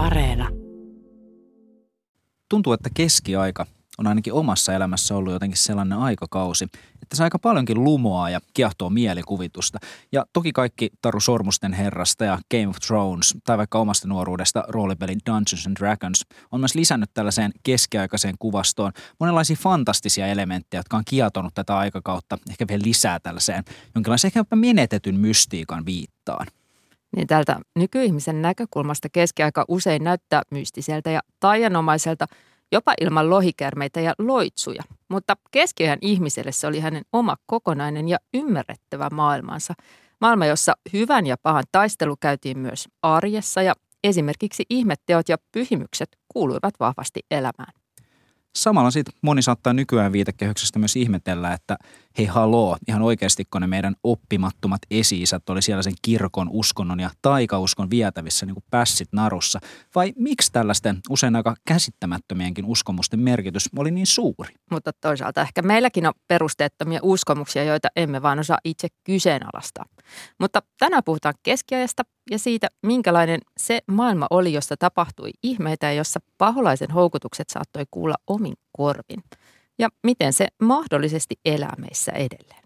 Areena. Tuntuu, että keskiaika on ainakin omassa elämässä ollut jotenkin sellainen aikakausi, että se aika paljonkin lumoaa ja kiehtoo mielikuvitusta. Ja toki kaikki Taru Sormusten herrasta ja Game of Thrones tai vaikka omasta nuoruudesta roolipeli Dungeons and Dragons on myös lisännyt tällaiseen keskiaikaiseen kuvastoon monenlaisia fantastisia elementtejä, jotka on kietonut tätä aikakautta ehkä vielä lisää tällaiseen jonkinlaisen ehkä jopa menetetyn mystiikan viittaan. Niin tältä nykyihmisen näkökulmasta keskiaika usein näyttää mystiseltä ja taianomaiselta – jopa ilman lohikärmeitä ja loitsuja. Mutta keskiajan ihmiselle se oli hänen oma kokonainen ja ymmärrettävä maailmansa. Maailma, jossa hyvän ja pahan taistelu käytiin myös arjessa ja esimerkiksi ihmetteot ja pyhimykset kuuluivat vahvasti elämään. Samalla sitten moni saattaa nykyään viitekehyksestä myös ihmetellä, että hei haloo, ihan oikeasti kun ne meidän oppimattomat esi oli siellä sen kirkon, uskonnon ja taikauskon vietävissä niin kuin pässit narussa. Vai miksi tällaisten usein aika käsittämättömienkin uskomusten merkitys oli niin suuri? Mutta toisaalta ehkä meilläkin on perusteettomia uskomuksia, joita emme vaan osaa itse kyseenalaistaa. Mutta tänään puhutaan keskiajasta ja siitä, minkälainen se maailma oli, jossa tapahtui ihmeitä ja jossa paholaisen houkutukset saattoi kuulla omin korvin. Ja miten se mahdollisesti elää meissä edelleen.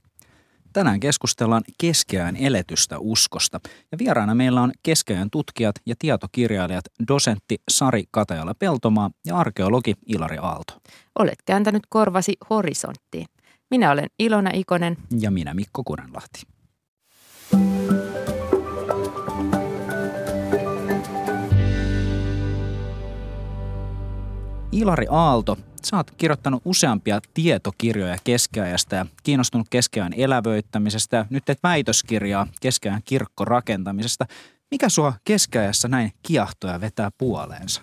Tänään keskustellaan keskeään eletystä uskosta. Ja vieraana meillä on keskeään tutkijat ja tietokirjailijat dosentti Sari Katajala-Peltomaa ja arkeologi Ilari Aalto. Olet kääntänyt korvasi horisonttiin. Minä olen Ilona Ikonen. Ja minä Mikko Kurenlahti. Ilari Aalto, sä oot kirjoittanut useampia tietokirjoja keskiajasta ja kiinnostunut keskeään elävöittämisestä nyt teet väitöskirjaa keskeään kirkkorakentamisesta. Mikä sua keskiajassa näin kiahtoja vetää puoleensa?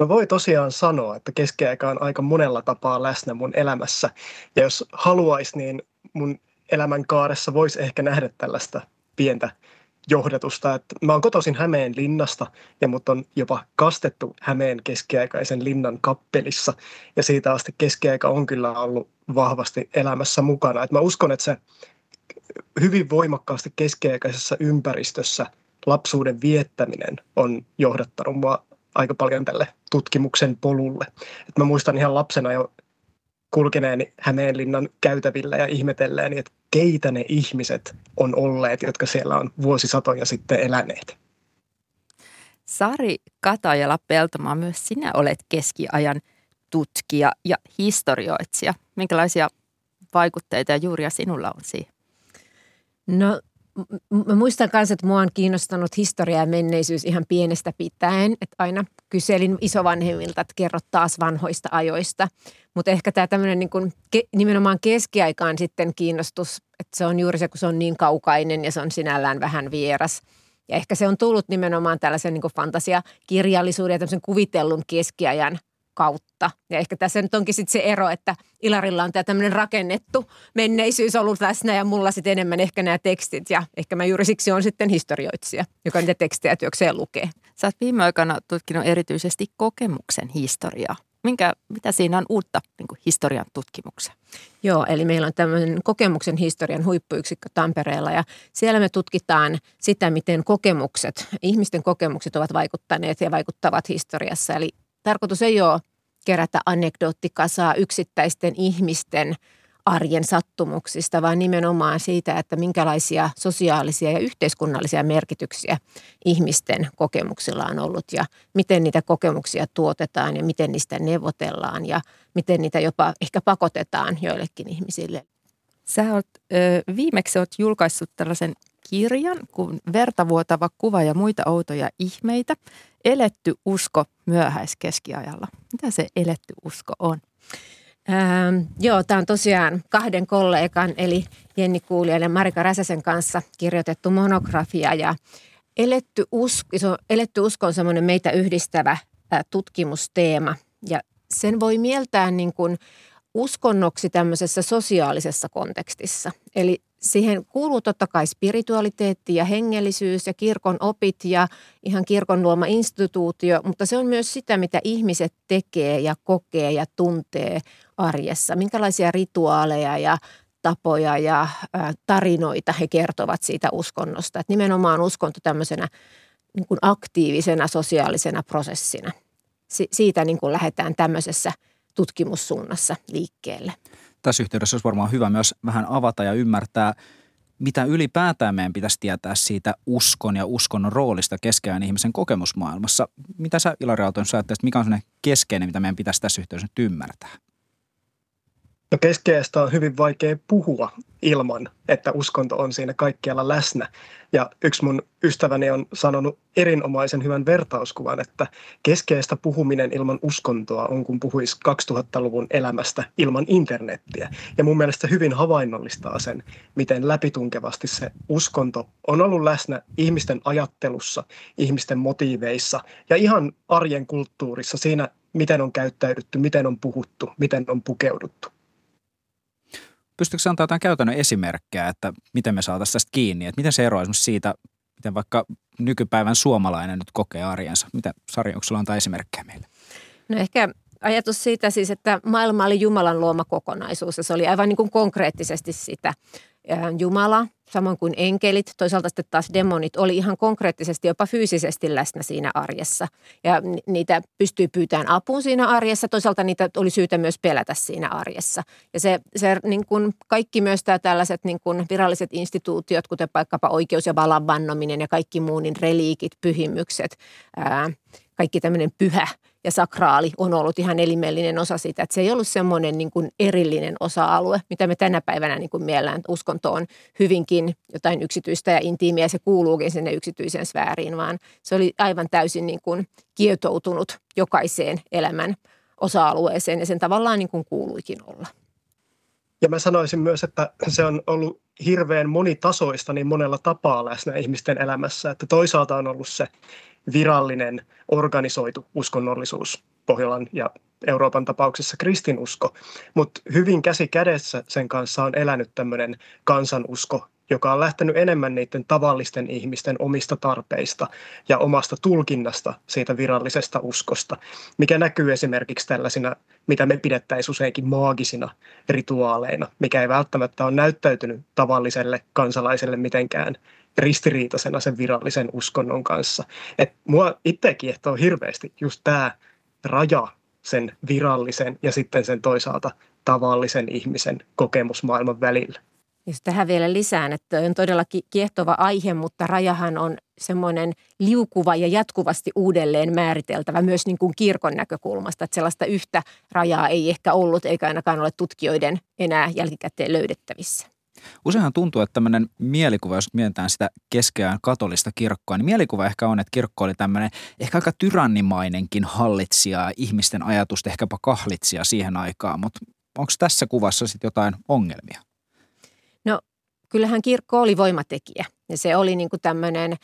No voi tosiaan sanoa, että keskiaika on aika monella tapaa läsnä mun elämässä. Ja jos haluaisi, niin mun elämän kaaressa voisi ehkä nähdä tällaista pientä johdatusta. Että mä oon kotoisin Hämeen linnasta ja mut on jopa kastettu Hämeen keskiaikaisen linnan kappelissa. Ja siitä asti keskiaika on kyllä ollut vahvasti elämässä mukana. Et mä uskon, että se hyvin voimakkaasti keskiaikaisessa ympäristössä lapsuuden viettäminen on johdattanut mua aika paljon tälle tutkimuksen polulle. Et mä muistan ihan lapsena jo kulkeneeni Hämeenlinnan käytävillä ja ihmetelleeni, että keitä ne ihmiset on olleet, jotka siellä on vuosisatoja sitten eläneet. Sari Katajala-Peltomaa, myös sinä olet keskiajan tutkija ja historioitsija. Minkälaisia vaikutteita ja juuria sinulla on siihen? No mä muistan myös, että mua on kiinnostanut historia ja menneisyys ihan pienestä pitäen. Että aina kyselin isovanhemmilta, että kerro taas vanhoista ajoista. Mutta ehkä tämä tämmöinen niin nimenomaan keskiaikaan sitten kiinnostus, että se on juuri se, kun se on niin kaukainen ja se on sinällään vähän vieras. Ja ehkä se on tullut nimenomaan tällaisen niin fantasiakirjallisuuden ja tämmöisen kuvitellun keskiajan – kautta. Ja ehkä tässä nyt onkin sitten se ero, että Ilarilla on tämä tämmöinen rakennettu menneisyys ollut läsnä ja mulla sitten enemmän ehkä nämä tekstit. Ja ehkä mä juuri siksi on sitten historioitsija, joka niitä tekstejä työkseen lukee. Sä oot viime aikana tutkinut erityisesti kokemuksen historiaa. Minkä, mitä siinä on uutta niin kuin historian tutkimuksen? Joo, eli meillä on tämmöinen kokemuksen historian huippuyksikkö Tampereella ja siellä me tutkitaan sitä, miten kokemukset, ihmisten kokemukset ovat vaikuttaneet ja vaikuttavat historiassa. Eli tarkoitus ei ole kerätä anekdoottikasaa yksittäisten ihmisten arjen sattumuksista, vaan nimenomaan siitä, että minkälaisia sosiaalisia ja yhteiskunnallisia merkityksiä ihmisten kokemuksilla on ollut ja miten niitä kokemuksia tuotetaan ja miten niistä neuvotellaan ja miten niitä jopa ehkä pakotetaan joillekin ihmisille. Sä oot, ö, viimeksi oot julkaissut tällaisen kirjan kuin Vertavuotava kuva ja muita outoja ihmeitä. Eletty usko myöhäiskeskiajalla. Mitä se eletty usko on? Ähm, joo, tämä on tosiaan kahden kollegan, eli Jenni Kuulijan ja Marika Räsäsen kanssa kirjoitettu monografia. Ja eletty, usko, eletty usko on semmoinen meitä yhdistävä äh, tutkimusteema. Ja sen voi mieltää niin kuin uskonnoksi tämmöisessä sosiaalisessa kontekstissa. Eli siihen kuuluu totta kai spiritualiteetti ja hengellisyys ja kirkon opit ja ihan kirkon luoma instituutio, mutta se on myös sitä, mitä ihmiset tekee ja kokee ja tuntee arjessa. Minkälaisia rituaaleja ja tapoja ja tarinoita he kertovat siitä uskonnosta. Että nimenomaan uskonto tämmöisenä niin aktiivisena sosiaalisena prosessina. Si- siitä niin kuin lähdetään tämmöisessä tutkimussuunnassa liikkeelle. Tässä yhteydessä olisi varmaan hyvä myös vähän avata ja ymmärtää, mitä ylipäätään meidän pitäisi tietää siitä uskon ja uskonnon roolista keskeään ihmisen kokemusmaailmassa. Mitä sä Ilari Aaltonen ajattelet, mikä on sellainen keskeinen, mitä meidän pitäisi tässä yhteydessä nyt ymmärtää? No keskeistä on hyvin vaikea puhua ilman, että uskonto on siinä kaikkialla läsnä. Ja yksi mun ystäväni on sanonut erinomaisen hyvän vertauskuvan, että keskeistä puhuminen ilman uskontoa on kun puhuisi 2000-luvun elämästä ilman internettiä. Ja mun mielestä hyvin havainnollistaa sen, miten läpitunkevasti se uskonto on ollut läsnä ihmisten ajattelussa, ihmisten motiiveissa ja ihan arjen kulttuurissa siinä, miten on käyttäydytty, miten on puhuttu, miten on pukeuduttu. Pystytkö antaa jotain käytännön esimerkkejä, että miten me saataisiin tästä kiinni? Että miten se eroaa siitä, miten vaikka nykypäivän suomalainen nyt kokee arjensa? Mitä, Sari, onko sulla antaa esimerkkejä meille? No ehkä ajatus siitä siis, että maailma oli Jumalan luoma kokonaisuus ja se oli aivan niin kuin konkreettisesti sitä. Jumala, samoin kuin enkelit, toisaalta sitten taas demonit, oli ihan konkreettisesti, jopa fyysisesti läsnä siinä arjessa. Ja niitä pystyy pyytämään apuun siinä arjessa, toisaalta niitä oli syytä myös pelätä siinä arjessa. Ja se, se niin kuin kaikki myös tämä tällaiset niin kuin viralliset instituutiot, kuten vaikkapa oikeus- ja valan vannominen ja kaikki muu, niin reliikit, pyhimykset, ää, kaikki tämmöinen pyhä ja sakraali on ollut ihan elimellinen osa sitä. Että se ei ollut semmoinen niin kuin erillinen osa-alue, mitä me tänä päivänä niin kuin mielään. Uskonto on hyvinkin jotain yksityistä ja intiimiä, se kuuluukin sinne yksityiseen sfääriin, vaan se oli aivan täysin niin kuin kietoutunut jokaiseen elämän osa-alueeseen ja sen tavallaan niin kuin kuuluikin olla. Ja mä sanoisin myös, että se on ollut hirveän monitasoista niin monella tapaa läsnä ihmisten elämässä. Että toisaalta on ollut se virallinen organisoitu uskonnollisuus Pohjolan ja Euroopan tapauksessa kristinusko, mutta hyvin käsi kädessä sen kanssa on elänyt tämmöinen kansanusko, joka on lähtenyt enemmän niiden tavallisten ihmisten omista tarpeista ja omasta tulkinnasta siitä virallisesta uskosta, mikä näkyy esimerkiksi tällaisina, mitä me pidettäisiin useinkin maagisina rituaaleina, mikä ei välttämättä ole näyttäytynyt tavalliselle kansalaiselle mitenkään ristiriitaisena sen virallisen uskonnon kanssa. Et mua itse kiehtoo hirveästi just tämä raja sen virallisen ja sitten sen toisaalta tavallisen ihmisen kokemusmaailman välillä. Jos tähän vielä lisään, että on todella kiehtova aihe, mutta rajahan on semmoinen liukuva ja jatkuvasti uudelleen määriteltävä myös niin kuin kirkon näkökulmasta. Että sellaista yhtä rajaa ei ehkä ollut eikä ainakaan ole tutkijoiden enää jälkikäteen löydettävissä. Useinhan tuntuu, että tämmöinen mielikuva, jos mietitään sitä keskeään katolista kirkkoa, niin mielikuva ehkä on, että kirkko oli tämmöinen ehkä aika tyrannimainenkin hallitsija, ihmisten ajatusta ehkäpä kahlitsija siihen aikaan, mutta onko tässä kuvassa sitten jotain ongelmia? No kyllähän kirkko oli voimatekijä ja se oli niin kuin tämmöinen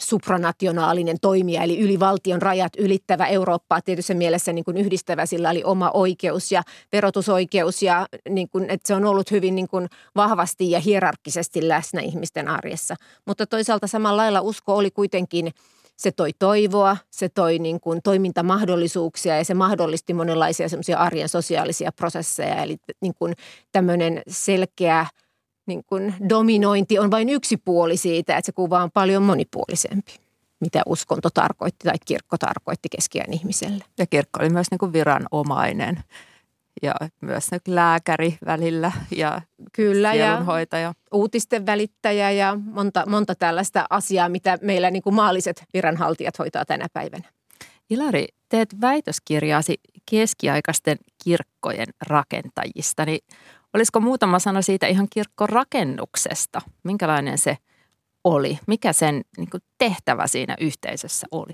supranationaalinen toimija, eli yli valtion rajat ylittävä Eurooppaa tietyssä mielessä niin kuin yhdistävä. Sillä oli oma oikeus ja verotusoikeus ja niin kuin, että se on ollut hyvin niin kuin vahvasti ja hierarkkisesti läsnä ihmisten arjessa. Mutta toisaalta samalla lailla usko oli kuitenkin se toi toivoa, se toi niin kuin toimintamahdollisuuksia ja se mahdollisti monenlaisia semmoisia arjen sosiaalisia prosesseja. Eli niin kuin tämmöinen selkeä – niin kuin dominointi on vain yksi puoli siitä, että se kuva on paljon monipuolisempi mitä uskonto tarkoitti tai kirkko tarkoitti keskiään ihmiselle. Ja kirkko oli myös niin kuin viranomainen ja myös lääkäri välillä ja Kyllä, sielunhoitaja. ja uutisten välittäjä ja monta, monta tällaista asiaa, mitä meillä niin kuin maalliset viranhaltijat hoitaa tänä päivänä. Ilari, teet väitöskirjaasi keskiaikaisten kirkkojen rakentajista, niin Olisiko muutama sana siitä ihan kirkkorakennuksesta? Minkälainen se oli? Mikä sen niin kuin, tehtävä siinä yhteisössä oli?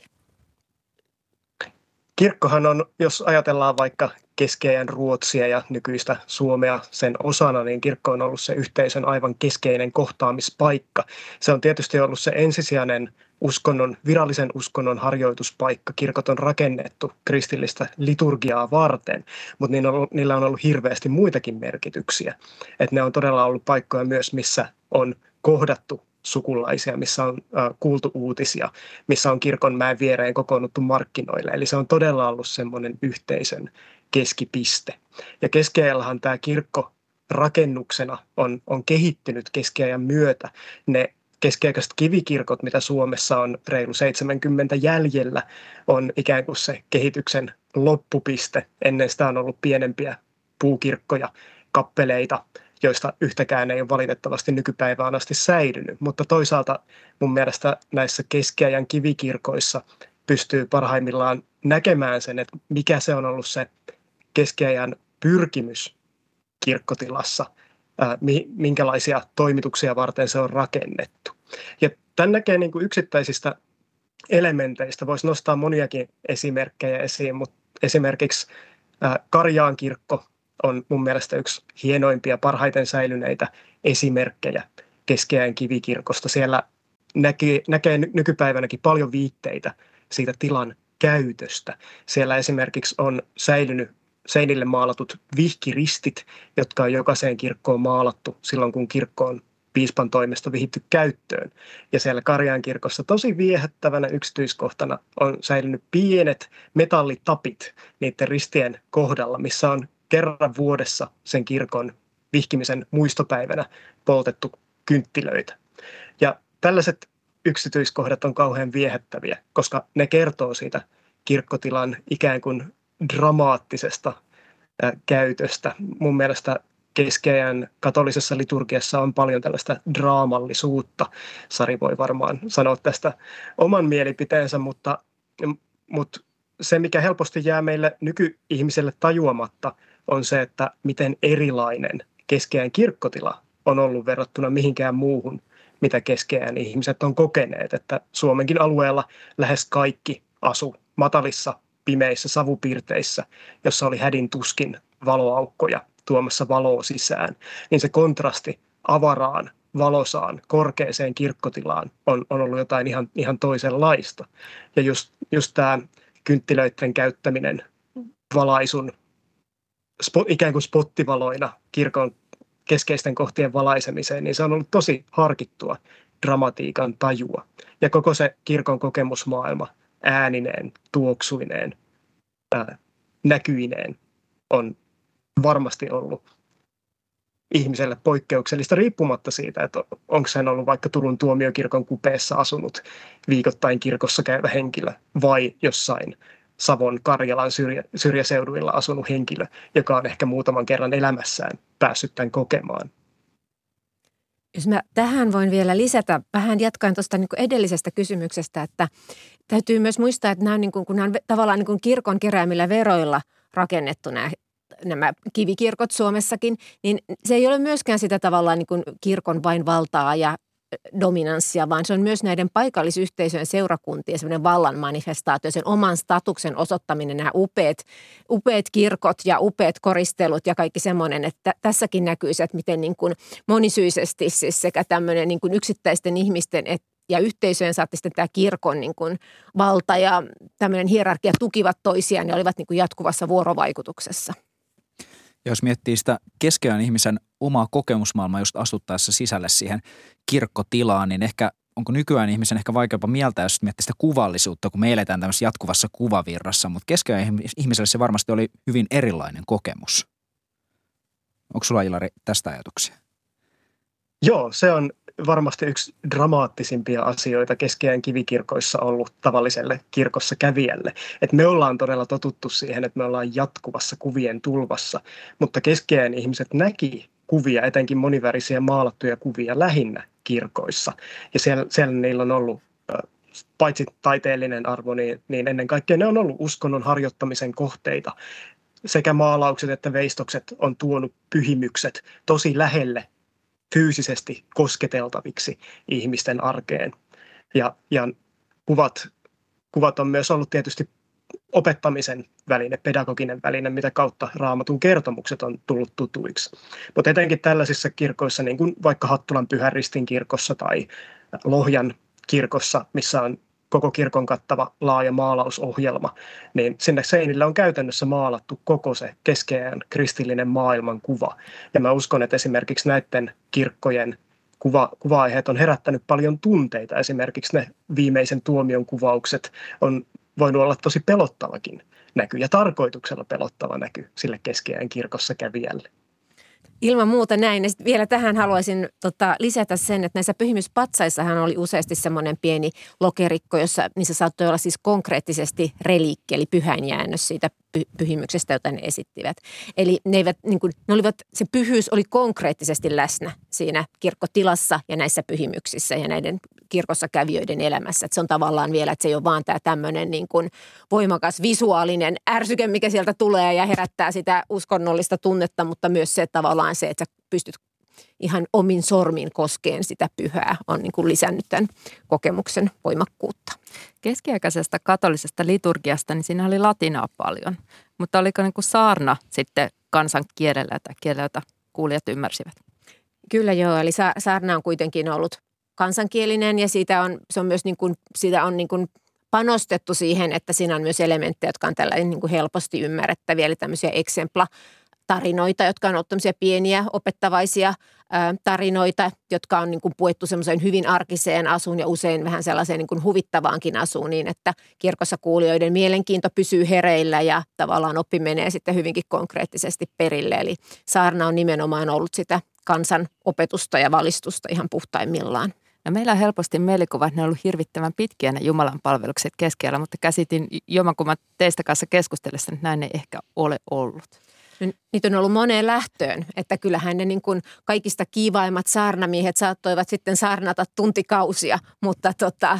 Kirkkohan on, jos ajatellaan vaikka keskeään Ruotsia ja nykyistä Suomea sen osana, niin kirkko on ollut se yhteisön aivan keskeinen kohtaamispaikka. Se on tietysti ollut se ensisijainen uskonnon, virallisen uskonnon harjoituspaikka. Kirkot on rakennettu kristillistä liturgiaa varten, mutta niillä on, ollut hirveästi muitakin merkityksiä. Et ne on todella ollut paikkoja myös, missä on kohdattu sukulaisia, missä on kuultu uutisia, missä on kirkonmäen viereen kokoonnuttu markkinoille. Eli se on todella ollut semmoinen yhteisön keskipiste. Ja keskiajallahan tämä kirkko rakennuksena on, on kehittynyt keskiajan myötä. Ne keskiaikaiset kivikirkot, mitä Suomessa on reilu 70 jäljellä, on ikään kuin se kehityksen loppupiste. Ennen sitä on ollut pienempiä puukirkkoja, kappeleita, joista yhtäkään ei ole valitettavasti nykypäivään asti säilynyt. Mutta toisaalta mun mielestä näissä keskiajan kivikirkoissa pystyy parhaimmillaan näkemään sen, että mikä se on ollut se keskiajan pyrkimys kirkkotilassa, minkälaisia toimituksia varten se on rakennettu. Ja tämän näkee niin kuin yksittäisistä elementeistä. Voisi nostaa moniakin esimerkkejä esiin, mutta esimerkiksi Karjaan kirkko on mun mielestä yksi hienoimpia, parhaiten säilyneitä esimerkkejä keskeään kivikirkosta. Siellä näkee, näkee nykypäivänäkin paljon viitteitä siitä tilan käytöstä. Siellä esimerkiksi on säilynyt seinille maalatut vihkiristit, jotka on jokaiseen kirkkoon maalattu silloin, kun kirkko on piispan toimesta vihitty käyttöön. Ja siellä Karjaan kirkossa tosi viehättävänä yksityiskohtana on säilynyt pienet metallitapit niiden ristien kohdalla, missä on kerran vuodessa sen kirkon vihkimisen muistopäivänä poltettu kynttilöitä. Ja tällaiset yksityiskohdat on kauhean viehättäviä, koska ne kertoo siitä kirkkotilan ikään kuin dramaattisesta käytöstä. Mun mielestä keskeään katolisessa liturgiassa on paljon tällaista draamallisuutta. Sari voi varmaan sanoa tästä oman mielipiteensä, mutta, mutta se, mikä helposti jää meille nykyihmiselle tajuamatta, on se, että miten erilainen keskeään kirkkotila on ollut verrattuna mihinkään muuhun, mitä keskeään ihmiset on kokeneet. Että Suomenkin alueella lähes kaikki asu matalissa, pimeissä savupiirteissä, jossa oli hädin tuskin valoaukkoja tuomassa valoa sisään, niin se kontrasti avaraan, valosaan, korkeaseen kirkkotilaan on, on ollut jotain ihan, ihan toisenlaista. Ja just, just tämä kynttilöiden käyttäminen valaisun spot, ikään kuin spottivaloina kirkon keskeisten kohtien valaisemiseen, niin se on ollut tosi harkittua dramatiikan tajua. Ja koko se kirkon kokemusmaailma äänineen, tuoksuineen, ää, näkyineen on varmasti ollut ihmiselle poikkeuksellista riippumatta siitä, että onko hän ollut vaikka Turun tuomiokirkon kupeessa asunut viikoittain kirkossa käyvä henkilö vai jossain Savon Karjalan syrjä, syrjäseuduilla asunut henkilö, joka on ehkä muutaman kerran elämässään päässyt tämän kokemaan. Jos mä tähän voin vielä lisätä, vähän jatkaen tuosta niin edellisestä kysymyksestä, että täytyy myös muistaa, että nämä on, niin kuin, kun nämä on tavallaan niin kuin kirkon keräämillä veroilla rakennettu nämä nämä kivikirkot Suomessakin, niin se ei ole myöskään sitä tavallaan niin kuin kirkon vain valtaa ja dominanssia, vaan se on myös näiden paikallisyhteisöjen seurakuntien semmoinen vallan manifestaatio, sen oman statuksen osoittaminen, nämä upeat, upeat kirkot ja upeat koristelut ja kaikki semmoinen, että tässäkin näkyy se, että miten niin kuin monisyisesti siis sekä tämmöinen niin kuin yksittäisten ihmisten et, ja yhteisöjen saatti sitten tämä kirkon niin kuin valta ja tämmöinen hierarkia tukivat toisiaan ja olivat niin kuin jatkuvassa vuorovaikutuksessa. Ja jos miettii sitä keskeään ihmisen omaa kokemusmaailmaa just astuttaessa sisälle siihen kirkkotilaan, niin ehkä onko nykyään ihmisen ehkä vaikeampi mieltää, jos miettii sitä kuvallisuutta, kun me eletään tämmöisessä jatkuvassa kuvavirrassa, mutta keskeään ihmiselle se varmasti oli hyvin erilainen kokemus. Onko sulla Ilari tästä ajatuksia? Joo, se on varmasti yksi dramaattisimpia asioita keskeään kivikirkoissa ollut tavalliselle kirkossa kävijälle. Et me ollaan todella totuttu siihen, että me ollaan jatkuvassa kuvien tulvassa, mutta keskeään ihmiset näki kuvia, etenkin monivärisiä maalattuja kuvia lähinnä kirkoissa. Ja siellä, siellä niillä on ollut paitsi taiteellinen arvo, niin, niin ennen kaikkea ne on ollut uskonnon harjoittamisen kohteita. Sekä maalaukset että veistokset on tuonut pyhimykset tosi lähelle fyysisesti kosketeltaviksi ihmisten arkeen. Ja, ja kuvat, kuvat on myös ollut tietysti opettamisen väline, pedagoginen väline, mitä kautta raamatun kertomukset on tullut tutuiksi. Mutta etenkin tällaisissa kirkoissa, niin kuin vaikka Hattulan Pyhän Ristin kirkossa tai Lohjan kirkossa, missä on koko kirkon kattava laaja maalausohjelma, niin sinne seinille on käytännössä maalattu koko se keskeään kristillinen maailmankuva. Ja mä uskon, että esimerkiksi näiden kirkkojen kuva, kuva-aiheet on herättänyt paljon tunteita. Esimerkiksi ne viimeisen tuomion kuvaukset on voinut olla tosi pelottavakin näky ja tarkoituksella pelottava näky sille keskeään kirkossa kävijälle. Ilman muuta näin. Ja vielä tähän haluaisin tota, lisätä sen, että näissä pyhimyspatsaissahan oli useasti semmoinen pieni lokerikko, jossa niissä saattoi olla siis konkreettisesti reliikki, eli pyhäinjäännös siitä pyhimyksestä, jota ne esittivät. Eli ne, eivät, niin kuin, ne olivat, se pyhyys oli konkreettisesti läsnä siinä kirkkotilassa ja näissä pyhimyksissä ja näiden kirkossa kävijöiden elämässä. Että se on tavallaan vielä, että se ei ole vaan tämä tämmöinen niin kuin voimakas visuaalinen ärsyke, mikä sieltä tulee ja herättää sitä uskonnollista tunnetta, mutta myös se tavallaan se, että sä pystyt ihan omin sormin koskeen sitä pyhää on niin kuin lisännyt tämän kokemuksen voimakkuutta. Keskiaikaisesta katolisesta liturgiasta, niin siinä oli latinaa paljon, mutta oliko niin kuin saarna sitten kansan kielellä tai kielellä, jota kuulijat ymmärsivät? Kyllä joo, eli sa- saarna on kuitenkin ollut kansankielinen ja siitä on, se on myös niin kuin, siitä on niin kuin panostettu siihen, että siinä on myös elementtejä, jotka on tällainen niin kuin helposti ymmärrettäviä, eli tämmöisiä eksempla tarinoita, jotka on ollut pieniä opettavaisia tarinoita, jotka on niin kuin puettu semmoiseen hyvin arkiseen asuun ja usein vähän sellaiseen niin kuin huvittavaankin asuun niin, että kirkossa kuulijoiden mielenkiinto pysyy hereillä ja tavallaan oppi menee sitten hyvinkin konkreettisesti perille. Eli saarna on nimenomaan ollut sitä kansan opetusta ja valistusta ihan puhtaimmillaan. No meillä on helposti mielikuva, että ne on ollut hirvittävän pitkiä ne Jumalan palvelukset keskellä, mutta käsitin jomankumman teistä kanssa keskustellessa, että näin ei ehkä ole ollut. Niitä on ollut moneen lähtöön, että kyllähän ne niin kuin kaikista kiivaimmat saarnamiehet saattoivat sitten saarnata tuntikausia, mutta tota,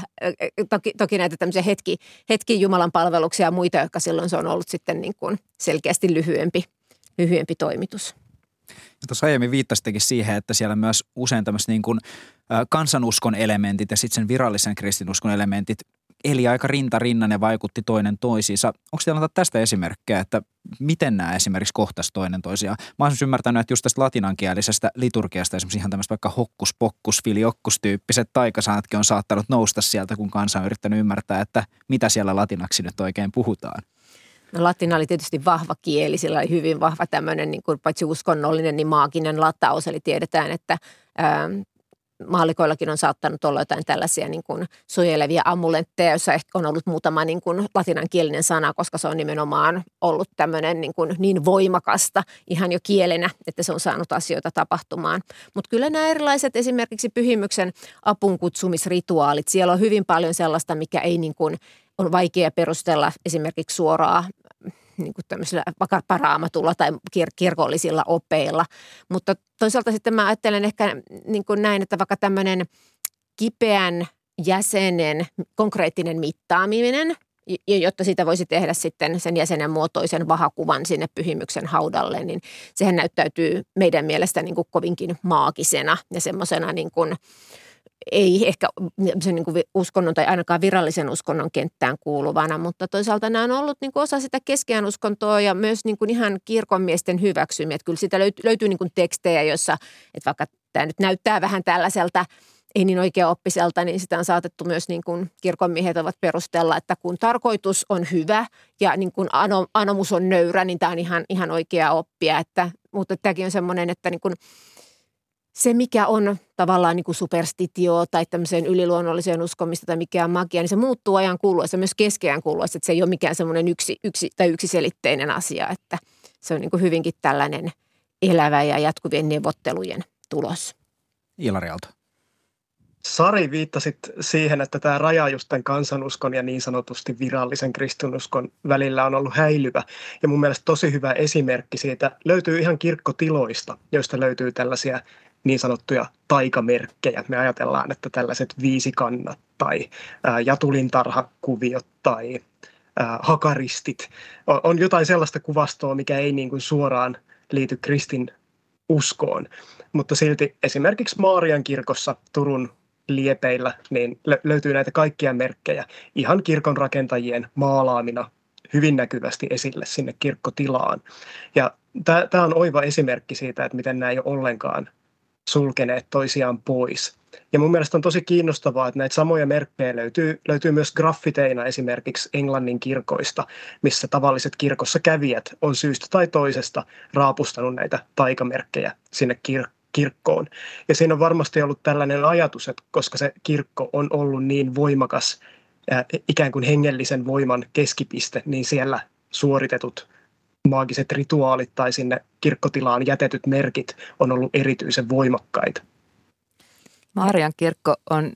toki, toki näitä tämmöisiä hetki, hetki Jumalan palveluksia ja muita, jotka silloin se on ollut sitten niin kuin selkeästi lyhyempi, lyhyempi toimitus. Ja tuossa aiemmin viittasittekin siihen, että siellä myös usein tämmöiset niin kuin kansanuskon elementit ja sitten sen virallisen kristinuskon elementit eli aika rinta rinnan ja vaikutti toinen toisiinsa. Onko teillä tästä esimerkkejä, että miten nämä esimerkiksi kohtas toinen toisiaan? Mä olen ymmärtänyt, että just tästä latinankielisestä liturgiasta esimerkiksi ihan tämmöistä vaikka hokkus pokkus filiokkus tyyppiset taikasanatkin on saattanut nousta sieltä, kun kansa on yrittänyt ymmärtää, että mitä siellä latinaksi nyt oikein puhutaan. No, latina oli tietysti vahva kieli, sillä oli hyvin vahva tämmöinen niin kuin paitsi uskonnollinen, niin maaginen lataus. Eli tiedetään, että ää, maalikoillakin on saattanut olla jotain tällaisia niin kuin suojelevia amuletteja, joissa ehkä on ollut muutama niin kuin latinankielinen sana, koska se on nimenomaan ollut tämmöinen niin, kuin niin voimakasta ihan jo kielenä, että se on saanut asioita tapahtumaan. Mutta kyllä nämä erilaiset esimerkiksi pyhimyksen apunkutsumisrituaalit, siellä on hyvin paljon sellaista, mikä ei niin kuin on vaikea perustella esimerkiksi suoraa niin kuin tämmöisellä vaikka paraamatulla tai kir- kirkollisilla opeilla. Mutta toisaalta sitten mä ajattelen ehkä niin kuin näin, että vaikka tämmöinen kipeän jäsenen konkreettinen mittaaminen, jotta siitä voisi tehdä sitten sen jäsenen muotoisen vahakuvan sinne pyhimyksen haudalle, niin sehän näyttäytyy meidän mielestä niin kuin kovinkin maagisena ja semmoisena niin kuin – ei ehkä sen niin kuin uskonnon tai ainakaan virallisen uskonnon kenttään kuuluvana, mutta toisaalta nämä on ollut niin kuin osa sitä keskeään uskontoa ja myös niin kuin ihan kirkonmiesten hyväksymiä. Että kyllä siitä löytyy, löytyy niin kuin tekstejä, joissa, että vaikka tämä nyt näyttää vähän tällaiselta ei niin oikea oppiselta, niin sitä on saatettu myös niin kuin kirkonmiehet ovat perustella, että kun tarkoitus on hyvä ja niin kuin anomus on nöyrä, niin tämä on ihan, ihan oikea oppia. Että, mutta tämäkin on semmoinen, että niin kuin – se, mikä on tavallaan niin kuin superstitio tai tämmöiseen yliluonnolliseen uskomista tai mikä on magia, niin se muuttuu ajan kuluessa, myös keskeään kuluessa, että se ei ole mikään semmoinen yksi, yksi tai yksiselitteinen asia, että se on niin kuin hyvinkin tällainen elävä ja jatkuvien neuvottelujen tulos. Ilari Aalto. Sari viittasit siihen, että tämä raja just tämän kansanuskon ja niin sanotusti virallisen kristinuskon välillä on ollut häilyvä. Ja mun mielestä tosi hyvä esimerkki siitä löytyy ihan kirkkotiloista, joista löytyy tällaisia niin sanottuja taikamerkkejä. Me ajatellaan, että tällaiset viisikannat tai jatulintarhakuviot tai hakaristit on jotain sellaista kuvastoa, mikä ei niin kuin suoraan liity kristin uskoon. Mutta silti esimerkiksi Maarian kirkossa Turun liepeillä niin löytyy näitä kaikkia merkkejä ihan kirkon rakentajien maalaamina hyvin näkyvästi esille sinne kirkkotilaan. Ja tämä on oiva esimerkki siitä, että miten nämä ei ole ollenkaan sulkeneet toisiaan pois. Ja mun mielestä on tosi kiinnostavaa, että näitä samoja merkkejä löytyy, löytyy myös graffiteina esimerkiksi Englannin kirkoista, missä tavalliset kirkossa kävijät on syystä tai toisesta raapustanut näitä taikamerkkejä sinne kir- kirkkoon. Ja siinä on varmasti ollut tällainen ajatus, että koska se kirkko on ollut niin voimakas, ikään kuin hengellisen voiman keskipiste, niin siellä suoritetut maagiset rituaalit tai sinne kirkkotilaan jätetyt merkit on ollut erityisen voimakkaita. Maarian kirkko on,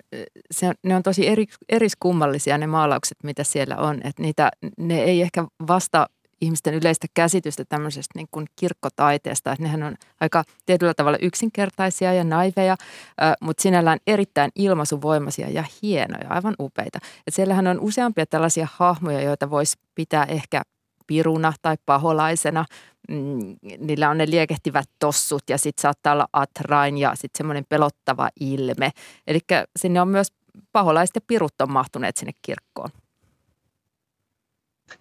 se, ne on tosi eri, eriskummallisia ne maalaukset, mitä siellä on. Että niitä, ne ei ehkä vastaa ihmisten yleistä käsitystä tämmöisestä niin kuin kirkkotaiteesta. Että nehän on aika tietyllä tavalla yksinkertaisia ja naiveja, mutta sinällään erittäin ilmaisuvoimaisia ja hienoja, aivan upeita. Et siellähän on useampia tällaisia hahmoja, joita voisi pitää ehkä piruna tai paholaisena. Mm, niillä on ne liekehtivät tossut ja sitten saattaa olla atrain ja sitten semmoinen pelottava ilme. Eli sinne on myös paholaiset ja pirut on mahtuneet sinne kirkkoon.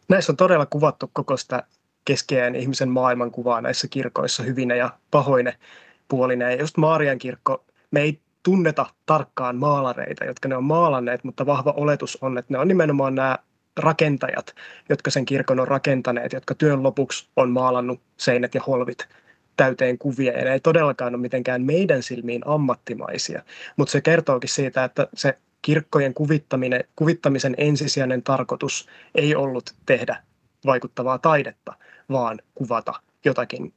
Näissä on todella kuvattu koko sitä keskeään ihmisen maailmankuvaa näissä kirkoissa hyvinä ja pahoine puoline. Ja just Maarian kirkko, me ei tunneta tarkkaan maalareita, jotka ne on maalanneet, mutta vahva oletus on, että ne on nimenomaan nämä rakentajat, jotka sen kirkon on rakentaneet, jotka työn lopuksi on maalannut seinät ja holvit täyteen kuvia. Ja ne ei todellakaan ole mitenkään meidän silmiin ammattimaisia, mutta se kertookin siitä, että se kirkkojen kuvittaminen, kuvittamisen ensisijainen tarkoitus ei ollut tehdä vaikuttavaa taidetta, vaan kuvata jotakin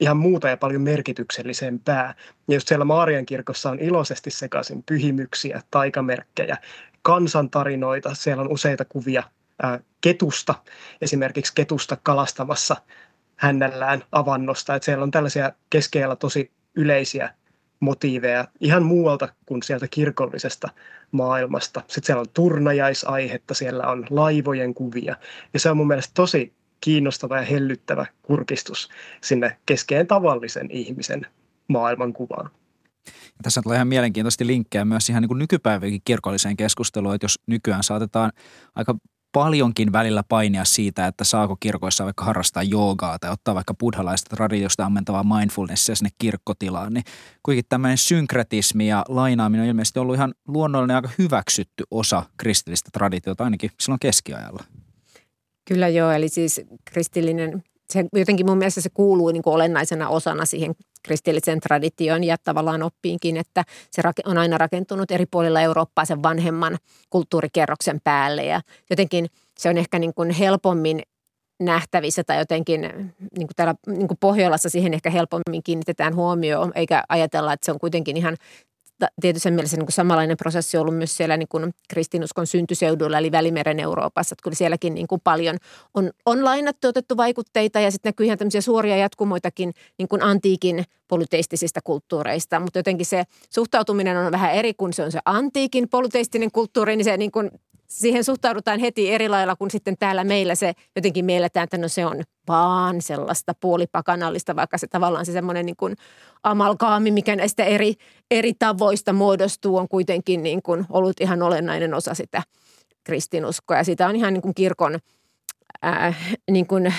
ihan muuta ja paljon merkityksellisempää. Ja just siellä Maarian kirkossa on iloisesti sekaisin pyhimyksiä, taikamerkkejä, kansantarinoita. Siellä on useita kuvia ää, ketusta, esimerkiksi ketusta kalastamassa hännällään avannosta. Että siellä on tällaisia keskellä tosi yleisiä motiiveja ihan muualta kuin sieltä kirkollisesta maailmasta. Sitten siellä on turnajaisaihetta, siellä on laivojen kuvia ja se on mun mielestä tosi kiinnostava ja hellyttävä kurkistus sinne keskeen tavallisen ihmisen maailmankuvaan. Ja tässä tulee ihan mielenkiintoisesti linkkejä myös ihan niin nykypäivänkin kirkolliseen keskusteluun, että jos nykyään saatetaan aika paljonkin välillä painia siitä, että saako kirkoissa vaikka harrastaa joogaa tai ottaa vaikka buddhalaista traditiosta ammentavaa mindfulnessia sinne kirkkotilaan, niin kuitenkin tämmöinen synkretismi ja lainaaminen on ilmeisesti ollut ihan luonnollinen aika hyväksytty osa kristillistä traditiota ainakin silloin keskiajalla. Kyllä joo, eli siis kristillinen se jotenkin mun mielestä se kuuluu niin kuin olennaisena osana siihen kristilliseen traditioon ja tavallaan oppiinkin, että se on aina rakentunut eri puolilla Eurooppaa sen vanhemman kulttuurikerroksen päälle. Ja jotenkin se on ehkä niin kuin helpommin nähtävissä tai jotenkin niin kuin täällä niin kuin Pohjolassa siihen ehkä helpommin kiinnitetään huomioon, eikä ajatella, että se on kuitenkin ihan tietyssä mielessä niin kuin samanlainen prosessi ollut myös siellä niin kuin kristinuskon syntyseudulla, eli Välimeren Euroopassa. Että kyllä sielläkin niin kuin paljon on, on lainattu, otettu vaikutteita ja sitten näkyy ihan tämmöisiä suoria jatkumoitakin niin kuin antiikin polyteistisista kulttuureista. Mutta jotenkin se suhtautuminen on vähän eri, kun se on se antiikin polyteistinen kulttuuri, niin se niin kuin siihen suhtaudutaan heti eri lailla kuin sitten täällä meillä se jotenkin mielletään, että no se on vaan sellaista puolipakanallista, vaikka se tavallaan se semmoinen niin kuin amalgaami, mikä näistä eri, eri tavoista muodostuu, on kuitenkin niin kuin ollut ihan olennainen osa sitä kristinuskoa. Ja sitä on ihan niin kuin kirkon äh, niin kuin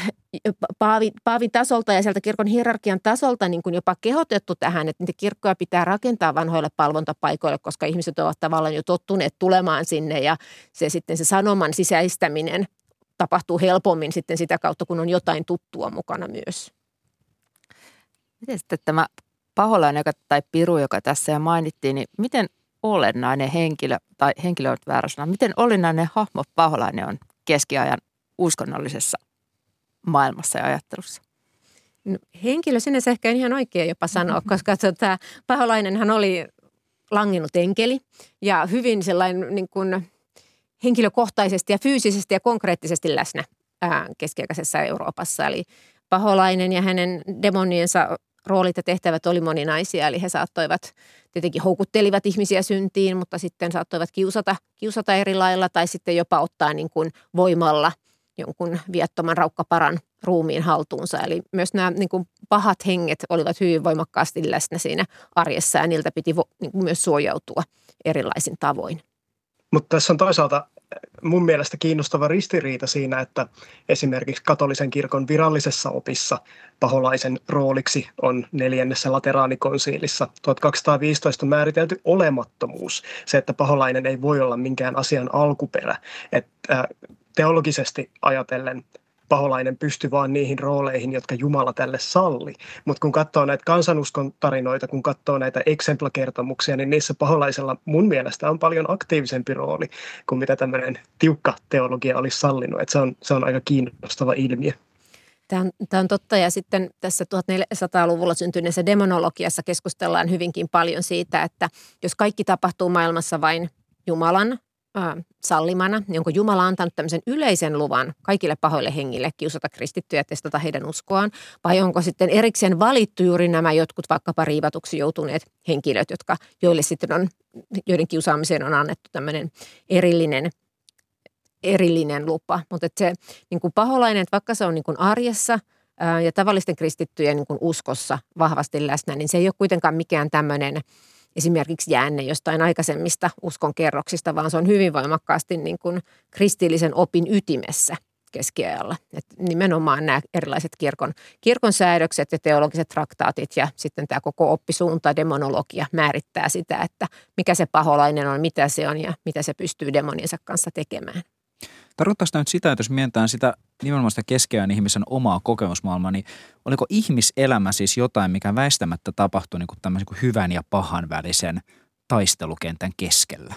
paavin, paavin tasolta ja sieltä kirkon hierarkian tasolta niin kuin jopa kehotettu tähän, että niitä kirkkoja pitää rakentaa vanhoille palvontapaikoille, koska ihmiset ovat tavallaan jo tottuneet tulemaan sinne ja se sitten se sanoman sisäistäminen tapahtuu helpommin sitten sitä kautta, kun on jotain tuttua mukana myös. Miten sitten tämä paholainen joka, tai piru, joka tässä jo mainittiin, niin miten olennainen henkilö, tai henkilö on väärä sana, miten olennainen hahmo paholainen on keskiajan uskonnollisessa maailmassa ja ajattelussa? No, henkilö sinänsä ehkä ihan oikein jopa sanoa, mm-hmm. koska tota, paholainenhan oli langinnut enkeli ja hyvin sellainen niin kuin henkilökohtaisesti ja fyysisesti ja konkreettisesti läsnä ää, keskiaikaisessa Euroopassa. Eli paholainen ja hänen demoniensa roolit ja tehtävät oli moninaisia, eli he saattoivat tietenkin houkuttelivat ihmisiä syntiin, mutta sitten saattoivat kiusata, kiusata eri lailla tai sitten jopa ottaa niin kuin voimalla jonkun viattoman raukkaparan ruumiin haltuunsa. Eli myös nämä niin kuin pahat henget olivat hyvin voimakkaasti läsnä siinä arjessa ja niiltä piti vo, niin kuin myös suojautua erilaisin tavoin. Mutta tässä on toisaalta mun mielestä kiinnostava ristiriita siinä, että esimerkiksi katolisen kirkon virallisessa opissa paholaisen rooliksi on neljännessä lateraanikonsiilissa 1215 määritelty olemattomuus. Se, että paholainen ei voi olla minkään asian alkuperä. Että teologisesti ajatellen paholainen pysty vaan niihin rooleihin, jotka Jumala tälle salli. Mutta kun katsoo näitä kansanuskon tarinoita, kun katsoo näitä exemplakertomuksia, niin niissä paholaisella mun mielestä on paljon aktiivisempi rooli kuin mitä tämmöinen tiukka teologia olisi sallinut. Et se, on, se on aika kiinnostava ilmiö. Tämä on, tämä on totta ja sitten tässä 1400-luvulla syntyneessä demonologiassa keskustellaan hyvinkin paljon siitä, että jos kaikki tapahtuu maailmassa vain Jumalan sallimana, niin onko Jumala antanut tämmöisen yleisen luvan kaikille pahoille hengille kiusata kristittyjä ja testata heidän uskoaan, vai onko sitten erikseen valittu juuri nämä jotkut vaikkapa riivatuksi joutuneet henkilöt, jotka, joille sitten on, joiden kiusaamiseen on annettu tämmöinen erillinen erillinen lupa. Mutta se niin kuin paholainen, että vaikka se on niin kuin arjessa ää, ja tavallisten kristittyjen niin kuin uskossa vahvasti läsnä, niin se ei ole kuitenkaan mikään tämmöinen esimerkiksi jäänne jostain aikaisemmista uskon kerroksista, vaan se on hyvin voimakkaasti niin kuin kristillisen opin ytimessä keskiajalla. Et nimenomaan nämä erilaiset kirkon, kirkon säädökset ja teologiset traktaatit ja sitten tämä koko oppisuunta, demonologia määrittää sitä, että mikä se paholainen on, mitä se on ja mitä se pystyy demoniensa kanssa tekemään. Tarkoittaako tämä nyt sitä, että jos mietitään sitä nimenomaan sitä keskeään ihmisen omaa kokemusmaailmaa, niin oliko ihmiselämä siis jotain, mikä väistämättä tapahtui niin kuin tämmöisen kuin hyvän ja pahan välisen taistelukentän keskellä?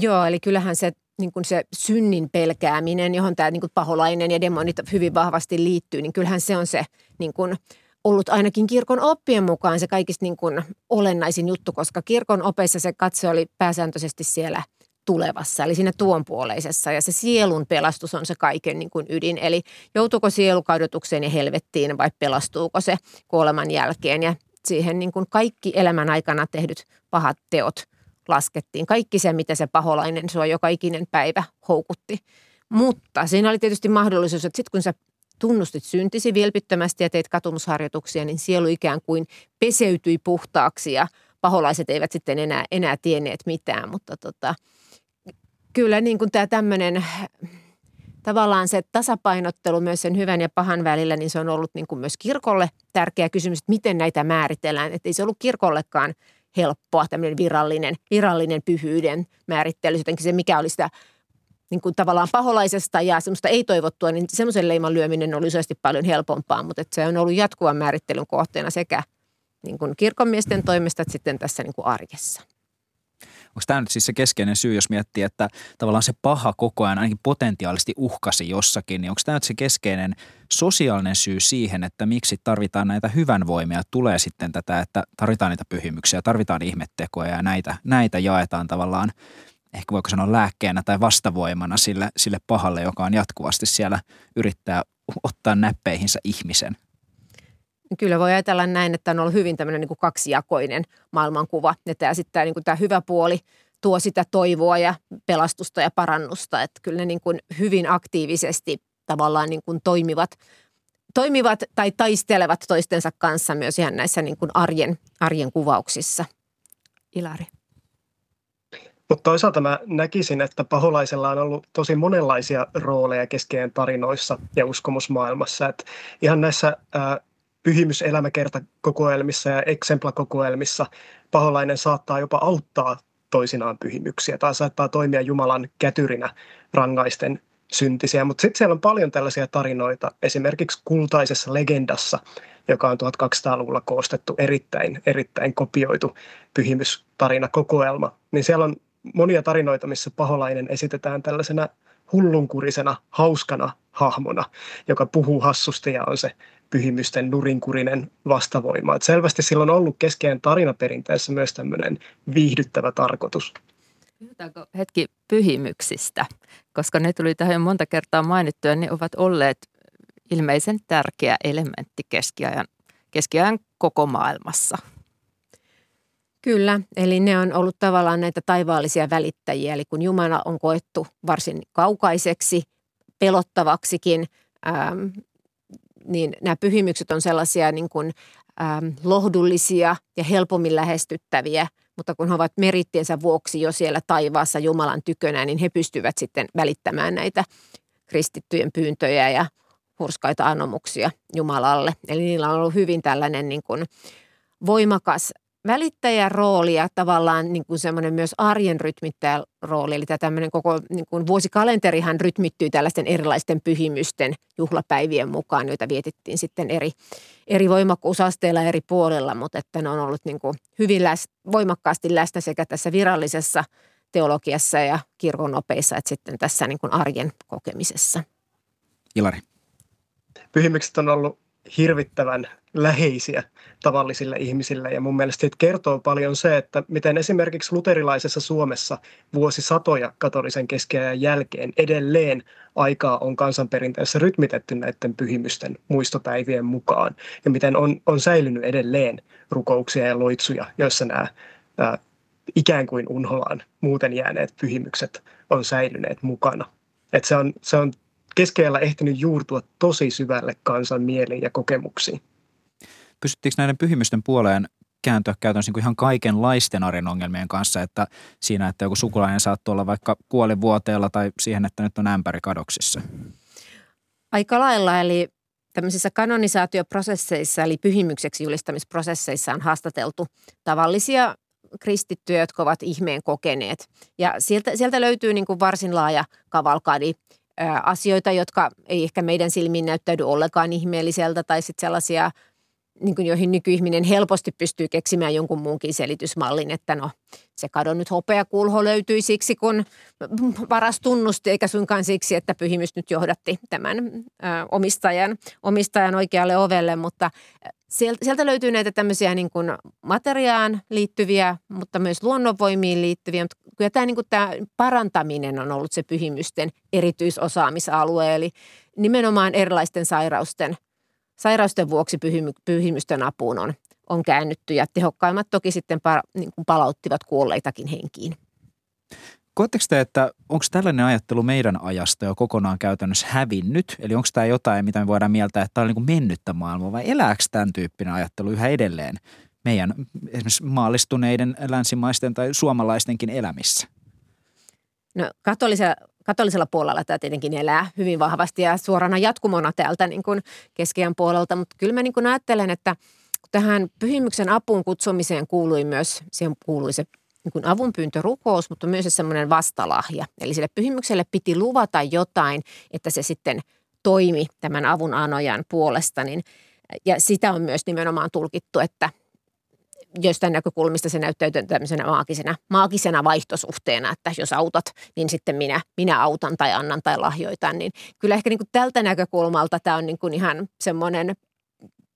Joo, eli kyllähän se, niin kuin se synnin pelkääminen, johon tämä niin kuin paholainen ja demonit hyvin vahvasti liittyy, niin kyllähän se on se niin kuin ollut ainakin kirkon oppien mukaan se kaikista niin kuin olennaisin juttu, koska kirkon opeissa se katse oli pääsääntöisesti siellä – tulevassa, eli siinä tuonpuoleisessa. Ja se sielun pelastus on se kaiken niin kuin ydin. Eli joutuuko sielu kadotukseen ja helvettiin vai pelastuuko se kuoleman jälkeen. Ja siihen niin kuin kaikki elämän aikana tehdyt pahat teot laskettiin. Kaikki se, mitä se paholainen sua joka ikinen päivä houkutti. Mutta siinä oli tietysti mahdollisuus, että sitten kun sä tunnustit syntisi vilpittömästi ja teit katumusharjoituksia, niin sielu ikään kuin peseytyi puhtaaksi ja paholaiset eivät sitten enää, enää tienneet mitään. Mutta tota, kyllä niin kuin tämä tämmöinen tavallaan se tasapainottelu myös sen hyvän ja pahan välillä, niin se on ollut niin kuin myös kirkolle tärkeä kysymys, että miten näitä määritellään. Että ei se ollut kirkollekaan helppoa tämmöinen virallinen, virallinen pyhyyden määrittely, jotenkin se mikä oli sitä niin kuin tavallaan paholaisesta ja semmoista ei-toivottua, niin semmoisen leiman lyöminen oli useasti paljon helpompaa, mutta että se on ollut jatkuvan määrittelyn kohteena sekä niin kuin kirkonmiesten toimesta että sitten tässä niin kuin arjessa. Onko tämä nyt siis se keskeinen syy, jos miettii, että tavallaan se paha koko ajan ainakin potentiaalisesti uhkasi jossakin, niin onko tämä nyt se keskeinen sosiaalinen syy siihen, että miksi tarvitaan näitä hyvänvoimia, tulee sitten tätä, että tarvitaan niitä pyhimyksiä, tarvitaan ihmettekoja ja näitä, näitä jaetaan tavallaan ehkä voiko sanoa lääkkeenä tai vastavoimana sille, sille pahalle, joka on jatkuvasti siellä yrittää ottaa näppeihinsä ihmisen. Kyllä voi ajatella näin, että on ollut hyvin tämmöinen niin kuin kaksijakoinen maailmankuva. Ja tämä, sitten tämä, niin kuin tämä hyvä puoli tuo sitä toivoa ja pelastusta ja parannusta. Että kyllä ne niin kuin hyvin aktiivisesti tavallaan niin kuin toimivat, toimivat tai taistelevat toistensa kanssa myös ihan näissä niin kuin arjen, arjen kuvauksissa. Ilari. Mutta toisaalta mä näkisin, että paholaisella on ollut tosi monenlaisia rooleja keskeinen tarinoissa ja uskomusmaailmassa. Et ihan näissä pyhimyselämäkertakokoelmissa ja exempla-kokoelmissa paholainen saattaa jopa auttaa toisinaan pyhimyksiä tai saattaa toimia Jumalan kätyrinä rangaisten syntisiä. Mutta sitten siellä on paljon tällaisia tarinoita, esimerkiksi kultaisessa legendassa, joka on 1200-luvulla koostettu erittäin, erittäin kopioitu pyhimystarinakokoelma. Niin siellä on monia tarinoita, missä paholainen esitetään tällaisena hullunkurisena, hauskana hahmona, joka puhuu hassusti ja on se pyhimysten nurinkurinen vastavoima. Et selvästi silloin on ollut keskeinen tarinaperinteessä myös tämmöinen viihdyttävä tarkoitus. Puhutaanko hetki pyhimyksistä, koska ne tuli tähän monta kertaa mainittua, ne ovat olleet ilmeisen tärkeä elementti keskiajan, keskiajan koko maailmassa. Kyllä, eli ne on ollut tavallaan näitä taivaallisia välittäjiä, eli kun Jumala on koettu varsin kaukaiseksi, pelottavaksikin, ähm, niin nämä pyhimykset on sellaisia niin kuin, ähm, lohdullisia ja helpommin lähestyttäviä, mutta kun he ovat merittiensä vuoksi jo siellä taivaassa Jumalan tykönä, niin he pystyvät sitten välittämään näitä kristittyjen pyyntöjä ja hurskaita anomuksia Jumalalle. Eli niillä on ollut hyvin tällainen niin kuin voimakas välittäjän rooli ja tavallaan niin kuin semmoinen myös arjen rytmittäjän rooli. Eli tämä tämmöinen koko niin kuin vuosikalenterihan rytmittyy tällaisten erilaisten pyhimysten juhlapäivien mukaan, joita vietettiin sitten eri, eri voimakkuusasteilla eri puolilla, mutta että ne on ollut niin kuin hyvin läs, voimakkaasti läsnä sekä tässä virallisessa teologiassa ja kirkon opeissa, että sitten tässä niin kuin arjen kokemisessa. Ilari. pyhimykset on ollut hirvittävän läheisiä tavallisille ihmisille. Ja mun mielestä siitä kertoo paljon se, että miten esimerkiksi luterilaisessa Suomessa vuosisatoja katolisen keskiajan jälkeen edelleen aikaa on kansanperinteessä rytmitetty näiden pyhimysten muistopäivien mukaan. Ja miten on, on säilynyt edelleen rukouksia ja loitsuja, joissa nämä, nämä ikään kuin unholaan muuten jääneet pyhimykset on säilyneet mukana. Et se, on, se on keskellä ehtinyt juurtua tosi syvälle kansan mieliin ja kokemuksiin. Pystyttiinkö näiden pyhimysten puoleen kääntyä käytännössä niin ihan kaikenlaisten arjen ongelmien kanssa, että siinä, että joku sukulainen saattoi olla vaikka kuolivuoteella tai siihen, että nyt on ämpäri kadoksissa? Aika lailla, eli tämmöisissä kanonisaatioprosesseissa, eli pyhimykseksi julistamisprosesseissa on haastateltu tavallisia kristittyjä, jotka ovat ihmeen kokeneet. Ja sieltä, sieltä löytyy niin kuin varsin laaja kavalkadi asioita, jotka ei ehkä meidän silmiin näyttäydy ollenkaan ihmeelliseltä tai sitten sellaisia niin kuin joihin nykyihminen helposti pystyy keksimään jonkun muunkin selitysmallin, että no se kadonnut hopeakulho löytyi siksi, kun paras tunnusti, eikä suinkaan siksi, että pyhimys nyt johdatti tämän ö, omistajan, omistajan oikealle ovelle, mutta sieltä, sieltä löytyy näitä tämmöisiä niin kuin materiaan liittyviä, mutta myös luonnonvoimiin liittyviä, mutta kyllä tämä, niin kuin tämä parantaminen on ollut se pyhimysten erityisosaamisalue, eli nimenomaan erilaisten sairausten – sairausten vuoksi pyhimy, pyhimysten apuun on, on käännytty ja tehokkaimmat toki sitten pa, niin kuin palauttivat kuolleitakin henkiin. Koetteko te, että onko tällainen ajattelu meidän ajasta jo kokonaan käytännössä hävinnyt? Eli onko tämä jotain, mitä me voidaan mieltää, että tämä on niin kuin mennyttä maailmaa vai elääkö tämän tyyppinen ajattelu yhä edelleen meidän esimerkiksi maallistuneiden länsimaisten tai suomalaistenkin elämissä? No katolisella, katolisella puolella tämä tietenkin elää hyvin vahvasti ja suorana jatkumona täältä niin kuin keskiän puolelta, mutta kyllä mä niin kuin ajattelen, että tähän pyhimyksen apuun kutsumiseen kuului myös, siihen kuului se niin kuin avunpyyntörukous, mutta myös semmoinen vastalahja. Eli sille pyhimykselle piti luvata jotain, että se sitten toimi tämän avun anojan puolesta. Niin, ja sitä on myös nimenomaan tulkittu, että jostain näkökulmista se näyttäytyy tämmöisenä maagisena, maagisena vaihtosuhteena, että jos autat, niin sitten minä, minä autan tai annan tai lahjoitan. Niin kyllä ehkä niin kuin tältä näkökulmalta tämä on niin kuin ihan semmoinen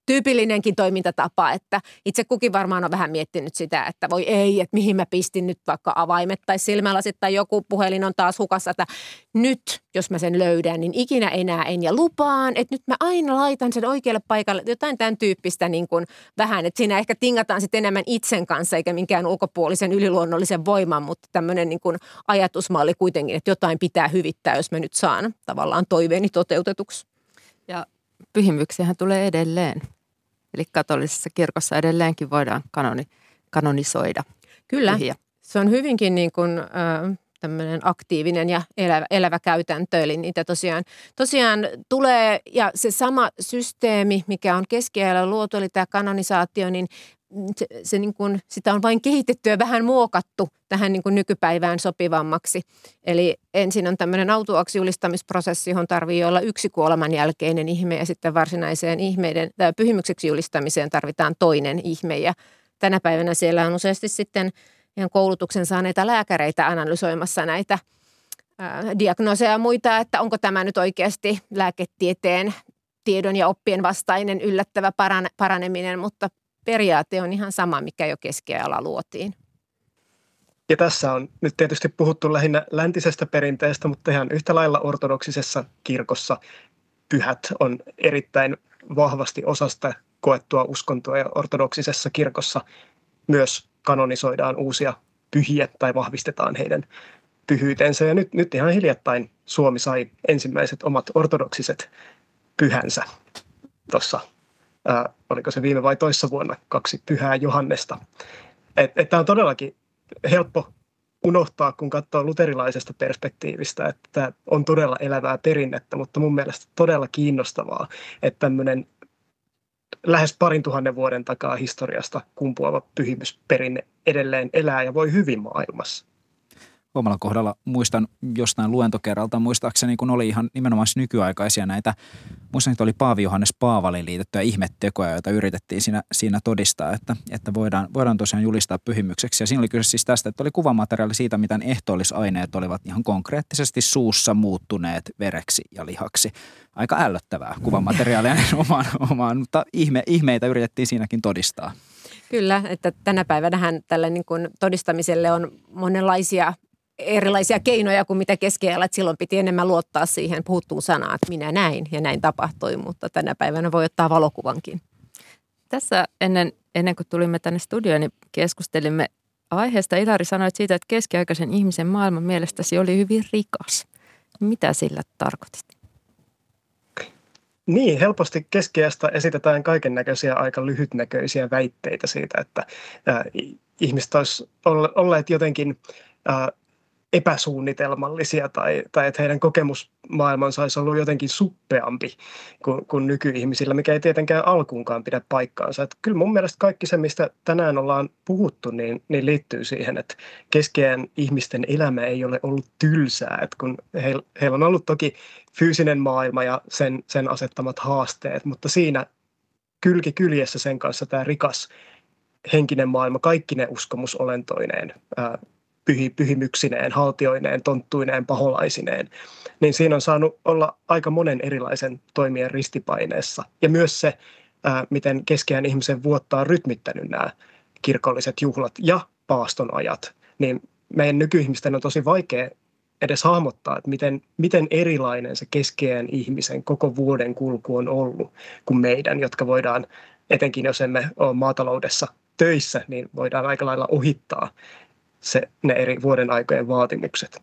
tyypillinenkin toimintatapa, että itse kukin varmaan on vähän miettinyt sitä, että voi ei, että mihin mä pistin nyt vaikka avaimet tai silmälasit tai joku puhelin on taas hukassa, että nyt jos mä sen löydän, niin ikinä enää en ja lupaan, että nyt mä aina laitan sen oikealle paikalle, jotain tämän tyyppistä niin kuin vähän, että siinä ehkä tingataan sitten enemmän itsen kanssa eikä minkään ulkopuolisen yliluonnollisen voiman, mutta tämmöinen niin kuin ajatusmalli kuitenkin, että jotain pitää hyvittää, jos mä nyt saan tavallaan toiveeni toteutetuksi. Ja pyhimyksiähän tulee edelleen. Eli katolisessa kirkossa edelleenkin voidaan kanoni, kanonisoida. Kyllä, pyhiä. se on hyvinkin niin kuin, äh, tämmöinen aktiivinen ja elävä, elävä käytäntö. Eli niitä tosiaan, tosiaan tulee, ja se sama systeemi, mikä on keskiajalla luotu, eli tämä kanonisaatio, niin se, se niin kuin, sitä on vain kehitetty ja vähän muokattu tähän niin kuin nykypäivään sopivammaksi. Eli ensin on tämmöinen autuaksi johon tarvii olla yksi kuoleman jälkeinen ihme ja sitten varsinaiseen ihmeiden, tai pyhimykseksi julistamiseen tarvitaan toinen ihme. Ja tänä päivänä siellä on useasti sitten ihan koulutuksen saaneita lääkäreitä analysoimassa näitä ää, diagnooseja ja muita, että onko tämä nyt oikeasti lääketieteen tiedon ja oppien vastainen yllättävä paraneminen, mutta periaate on ihan sama, mikä jo keskiajalla luotiin. Ja tässä on nyt tietysti puhuttu lähinnä läntisestä perinteestä, mutta ihan yhtä lailla ortodoksisessa kirkossa pyhät on erittäin vahvasti osasta koettua uskontoa ja ortodoksisessa kirkossa myös kanonisoidaan uusia pyhiä tai vahvistetaan heidän pyhyytensä. Ja nyt, nyt ihan hiljattain Suomi sai ensimmäiset omat ortodoksiset pyhänsä tuossa ää, oliko se viime vai toissa vuonna, kaksi pyhää Johannesta. Tämä on todellakin helppo unohtaa, kun katsoo luterilaisesta perspektiivistä, että on todella elävää perinnettä, mutta mun mielestä todella kiinnostavaa, että tämmöinen lähes parin tuhannen vuoden takaa historiasta kumpuava pyhimysperinne edelleen elää ja voi hyvin maailmassa. Omalla kohdalla muistan jostain luentokerralta, muistaakseni kun oli ihan nimenomaan nykyaikaisia näitä, muistan, että oli Paavi Johannes Paavali liitettyjä ihmettekoja, joita yritettiin siinä, siinä todistaa, että, että voidaan, voidaan tosiaan julistaa pyhimykseksi. Ja siinä oli kyse siis tästä, että oli kuvamateriaali siitä, miten ehtoollisaineet olivat ihan konkreettisesti suussa muuttuneet vereksi ja lihaksi. Aika ällöttävää kuvamateriaalia omaan, omaan, mutta ihme, ihmeitä yritettiin siinäkin todistaa. Kyllä, että tänä päivänä tällä niin kuin todistamiselle on monenlaisia erilaisia keinoja kuin mitä keskellä, että silloin piti enemmän luottaa siihen puhuttuun sanaan, että minä näin ja näin tapahtui, mutta tänä päivänä voi ottaa valokuvankin. Tässä ennen, ennen kuin tulimme tänne studioon, niin keskustelimme aiheesta. Ilari sanoi siitä, että keskiaikaisen ihmisen maailman mielestäsi oli hyvin rikas. Mitä sillä tarkoitit? Niin, helposti keskiästä esitetään kaiken näköisiä aika lyhytnäköisiä väitteitä siitä, että äh, ihmiset olisivat olleet jotenkin äh, epäsuunnitelmallisia tai, tai että heidän kokemusmaailmansa olisi ollut jotenkin suppeampi kuin, kuin nykyihmisillä, mikä ei tietenkään alkuunkaan pidä paikkaansa. Että kyllä mun mielestä kaikki se, mistä tänään ollaan puhuttu, niin, niin liittyy siihen, että keskeään ihmisten elämä ei ole ollut tylsää. Että kun heillä, heillä on ollut toki fyysinen maailma ja sen, sen asettamat haasteet, mutta siinä kylki kyljessä sen kanssa tämä rikas henkinen maailma, kaikki ne uskomusolentoineen, ää, pyhi, pyhimyksineen, haltioineen, tonttuineen, paholaisineen, niin siinä on saanut olla aika monen erilaisen toimien ristipaineessa. Ja myös se, ää, miten keskeään ihmisen vuotta on rytmittänyt nämä kirkolliset juhlat ja paaston ajat, niin meidän nykyihmisten on tosi vaikea edes hahmottaa, että miten, miten erilainen se keskeään ihmisen koko vuoden kulku on ollut kuin meidän, jotka voidaan, etenkin jos emme ole maataloudessa töissä, niin voidaan aika lailla ohittaa se, ne eri vuoden aikojen vaatimukset.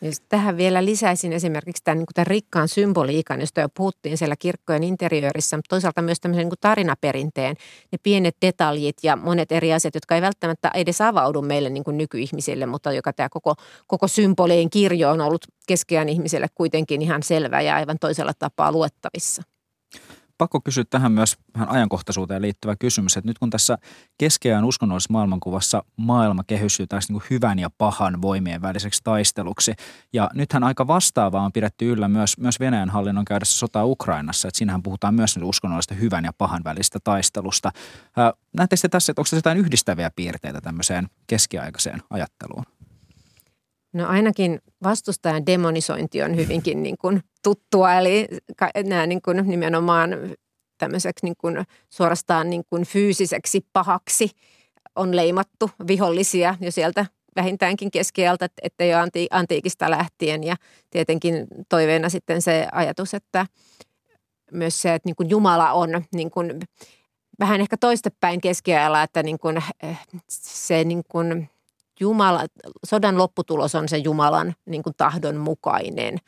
Jos tähän vielä lisäisin esimerkiksi tämän, niin tämän rikkaan symboliikan, josta jo puhuttiin siellä kirkkojen interiörissä, mutta toisaalta myös tämmöisen niin tarinaperinteen, ne pienet detaljit ja monet eri asiat, jotka ei välttämättä edes avaudu meille niin kuin nykyihmisille, mutta joka tämä koko, koko symbolien kirjo on ollut keskeään ihmiselle kuitenkin ihan selvä ja aivan toisella tapaa luettavissa pakko kysyä tähän myös vähän ajankohtaisuuteen liittyvä kysymys, että nyt kun tässä keskeään uskonnollisessa maailmankuvassa maailma kehysyy taas niin hyvän ja pahan voimien väliseksi taisteluksi, ja nythän aika vastaavaa on pidetty yllä myös, myös Venäjän hallinnon käydessä sotaa Ukrainassa, että siinähän puhutaan myös uskonnollisesta hyvän ja pahan välistä taistelusta. Näettekö tässä, että onko tässä jotain yhdistäviä piirteitä tämmöiseen keskiaikaiseen ajatteluun? No ainakin vastustajan demonisointi on hyvinkin niin kuin tuttua, eli nämä niin kuin nimenomaan tämmöiseksi niin kuin suorastaan niin kuin fyysiseksi pahaksi on leimattu vihollisia jo sieltä vähintäänkin keskialta, että jo anti, antiikista lähtien. Ja tietenkin toiveena sitten se ajatus, että myös se, että niin kuin Jumala on niin kuin vähän ehkä toistepäin keskiajalla, että niin kuin eh, se niin kuin Jumala, sodan lopputulos on se Jumalan niin kuin tahdon mukainen,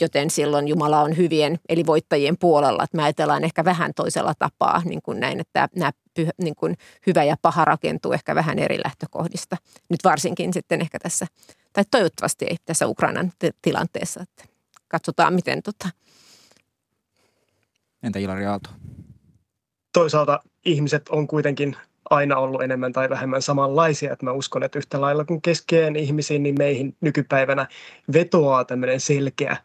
joten silloin Jumala on hyvien eli voittajien puolella. Että me ajatellaan ehkä vähän toisella tapaa niin kuin näin, että nämä pyh, niin kuin hyvä ja paha rakentuu ehkä vähän eri lähtökohdista. Nyt varsinkin sitten ehkä tässä, tai toivottavasti ei tässä Ukrainan t- tilanteessa. Että katsotaan, miten tota. Entä Ilari Aalto? Toisaalta ihmiset on kuitenkin aina ollut enemmän tai vähemmän samanlaisia. Että mä uskon, että yhtä lailla kuin keskeen ihmisiin, niin meihin nykypäivänä vetoaa tämmöinen selkeä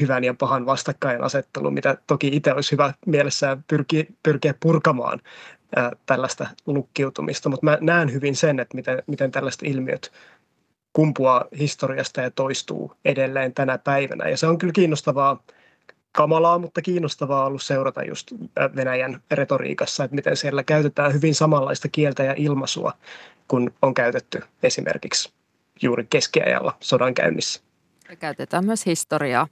hyvän ja pahan vastakkainasettelu, mitä toki itse olisi hyvä mielessään pyrkiä, pyrkiä purkamaan ää, tällaista lukkiutumista. Mutta mä näen hyvin sen, että miten, miten tällaiset ilmiöt kumpuaa historiasta ja toistuu edelleen tänä päivänä. Ja se on kyllä kiinnostavaa kamalaa, mutta kiinnostavaa ollut seurata just Venäjän retoriikassa, että miten siellä käytetään hyvin samanlaista kieltä ja ilmaisua kun on käytetty esimerkiksi juuri keskiajalla sodan käynnissä. Ja käytetään myös historiaa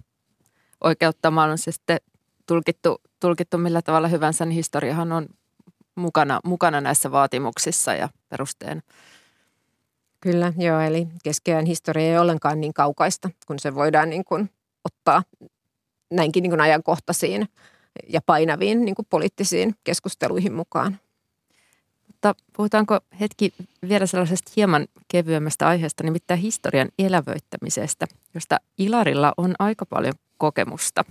oikeuttamaan on se sitten tulkittu, tulkittu millä tavalla hyvänsä, niin historiahan on mukana, mukana näissä vaatimuksissa ja perusteena. Kyllä, joo, eli keskeään historia ei ollenkaan niin kaukaista, kun se voidaan niin kuin ottaa näinkin niin kuin ajankohtaisiin ja painaviin niin kuin poliittisiin keskusteluihin mukaan. Mutta puhutaanko hetki vielä sellaisesta hieman kevyemmästä aiheesta, nimittäin historian elävöittämisestä, josta Ilarilla on aika paljon kokemusta.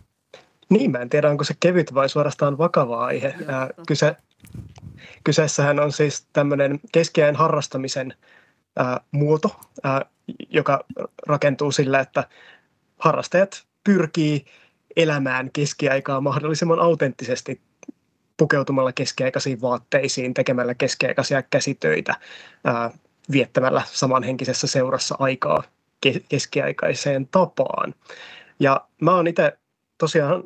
Niin, mä en tiedä, onko se kevyt vai suorastaan vakava aihe. Ää, kyse, kyseessähän on siis tämmöinen keskeään harrastamisen ää, muoto, ää, joka rakentuu sillä, että harrastajat pyrkii elämään keskiaikaa mahdollisimman autenttisesti pukeutumalla keskiaikaisiin vaatteisiin, tekemällä keskiaikaisia käsitöitä, viettämällä samanhenkisessä seurassa aikaa keskiaikaiseen tapaan. Ja mä oon itse tosiaan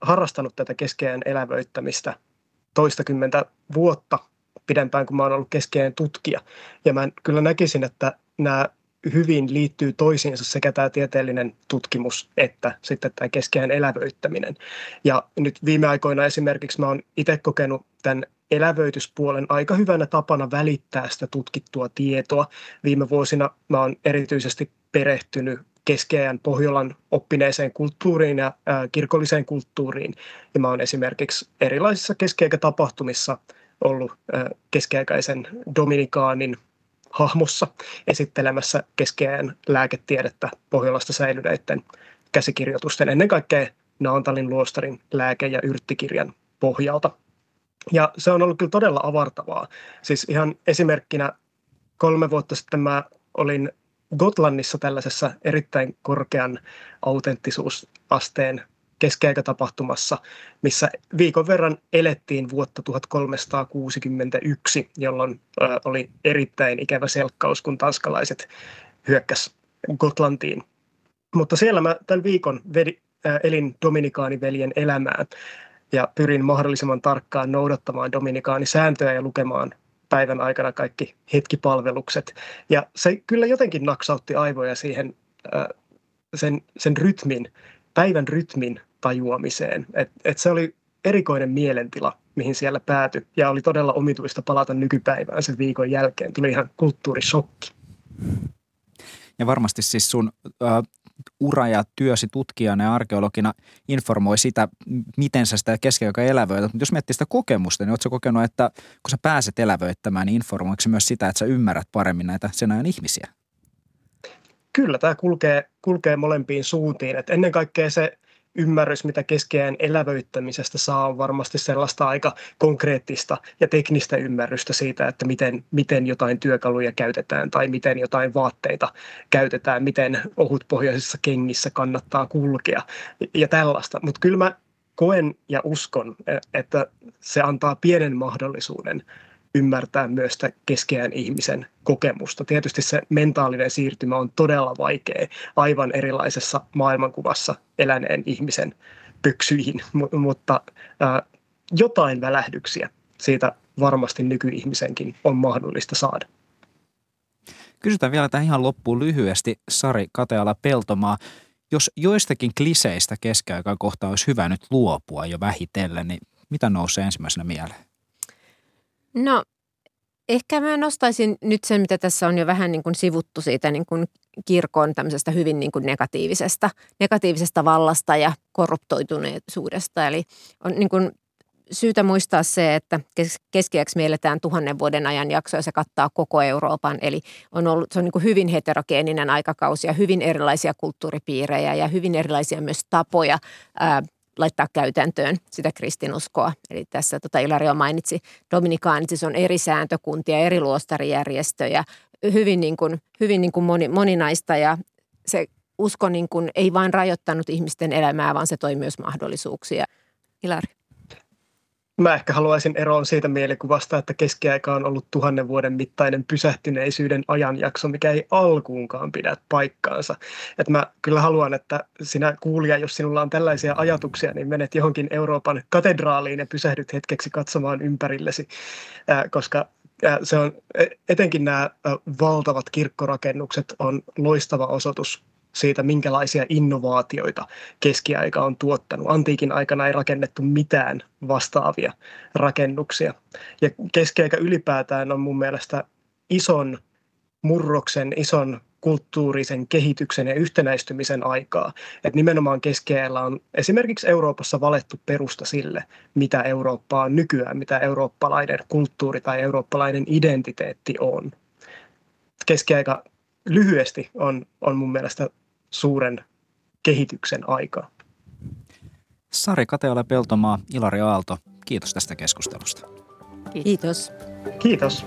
harrastanut tätä keskeään elävöittämistä toistakymmentä vuotta pidempään kuin mä oon ollut keskeään tutkija. Ja mä kyllä näkisin, että nämä hyvin liittyy toisiinsa sekä tämä tieteellinen tutkimus että sitten tämä keskeään elävöittäminen. Ja nyt viime aikoina esimerkiksi mä oon itse kokenut tämän elävöityspuolen aika hyvänä tapana välittää sitä tutkittua tietoa. Viime vuosina mä oon erityisesti perehtynyt keskeään Pohjolan oppineeseen kulttuuriin ja ää, kirkolliseen kulttuuriin. Ja mä oon esimerkiksi erilaisissa keskiaikatapahtumissa ollut ää, keskiaikaisen Dominikaanin hahmossa esittelemässä keskeään lääketiedettä Pohjolasta säilyneiden käsikirjoitusten, ennen kaikkea Naantalin luostarin lääke- ja yrttikirjan pohjalta. Ja se on ollut kyllä todella avartavaa. Siis ihan esimerkkinä kolme vuotta sitten mä olin Gotlannissa tällaisessa erittäin korkean autenttisuusasteen keskiaikatapahtumassa, missä viikon verran elettiin vuotta 1361, jolloin oli erittäin ikävä selkkaus, kun tanskalaiset hyökkäs Gotlantiin. Mutta siellä mä tämän viikon vedi, elin dominikaaniveljen elämää ja pyrin mahdollisimman tarkkaan noudattamaan dominikaanisääntöjä ja lukemaan päivän aikana kaikki hetkipalvelukset. Ja se kyllä jotenkin naksautti aivoja siihen sen, sen rytmin, päivän rytmin tajuamiseen. Et, et se oli erikoinen mielentila, mihin siellä päätyi. Ja oli todella omituista palata nykypäivään sen viikon jälkeen. Tuli ihan kulttuurishokki. Ja varmasti siis sun äh, ura ja työsi tutkijana ja arkeologina informoi sitä, miten sä sitä keskiaikaa elävöität. Mutta jos miettii sitä kokemusta, niin ootko kokenut, että kun sä pääset elävöittämään, niin informoiko se myös sitä, että sä ymmärrät paremmin näitä sen ajan ihmisiä? Kyllä, tämä kulkee, kulkee molempiin suuntiin. Et ennen kaikkea se ymmärrys, mitä keskeään elävöittämisestä saa, on varmasti sellaista aika konkreettista ja teknistä ymmärrystä siitä, että miten, miten jotain työkaluja käytetään tai miten jotain vaatteita käytetään, miten ohutpohjaisissa kengissä kannattaa kulkea ja tällaista. Mutta kyllä mä koen ja uskon, että se antaa pienen mahdollisuuden ymmärtää myös sitä keskeään ihmisen kokemusta. Tietysti se mentaalinen siirtymä on todella vaikea aivan erilaisessa maailmankuvassa eläneen ihmisen pöksyihin, mutta ää, jotain välähdyksiä siitä varmasti nykyihmisenkin on mahdollista saada. Kysytään vielä tähän ihan loppuun lyhyesti Sari Kateala Peltomaa. Jos joistakin kliseistä keskiaikaa kohtaa olisi hyvä nyt luopua jo vähitellen, niin mitä nousee ensimmäisenä mieleen? No ehkä mä nostaisin nyt sen, mitä tässä on jo vähän niin kuin sivuttu siitä niin kuin kirkon tämmöisestä hyvin niin kuin negatiivisesta, negatiivisesta vallasta ja korruptoituneisuudesta. Eli on niin kuin syytä muistaa se, että keskiäksi mielletään tuhannen vuoden ajan jakso ja se kattaa koko Euroopan. Eli on ollut, se on niin kuin hyvin heterogeeninen aikakausi ja hyvin erilaisia kulttuuripiirejä ja hyvin erilaisia myös tapoja ää, laittaa käytäntöön sitä kristinuskoa. Eli tässä tota Ilario mainitsi dominikaanit, siis on eri sääntökuntia, eri luostarijärjestöjä, hyvin, niin kuin, hyvin niin kuin moni, moninaista ja se usko niin kuin ei vain rajoittanut ihmisten elämää, vaan se toi myös mahdollisuuksia. Ilari. Mä ehkä haluaisin eroon siitä mielikuvasta, että keskiaika on ollut tuhannen vuoden mittainen pysähtyneisyyden ajanjakso, mikä ei alkuunkaan pidä paikkaansa. Et mä kyllä haluan, että sinä kuulija, jos sinulla on tällaisia ajatuksia, niin menet johonkin Euroopan katedraaliin ja pysähdyt hetkeksi katsomaan ympärillesi, koska se on e, etenkin nämä valtavat kirkkorakennukset on loistava osoitus siitä, minkälaisia innovaatioita keskiaika on tuottanut. Antiikin aikana ei rakennettu mitään vastaavia rakennuksia. Ja keskiaika ylipäätään on mun mielestä ison murroksen, ison kulttuurisen kehityksen ja yhtenäistymisen aikaa. Et nimenomaan keskiajalla on esimerkiksi Euroopassa valettu perusta sille, mitä Eurooppa on nykyään, mitä eurooppalainen kulttuuri tai eurooppalainen identiteetti on. Keskiaika lyhyesti on, on mun mielestä suuren kehityksen aika. Sari Kateola Peltomaa, Ilari Aalto, kiitos tästä keskustelusta. Kiitos. Kiitos.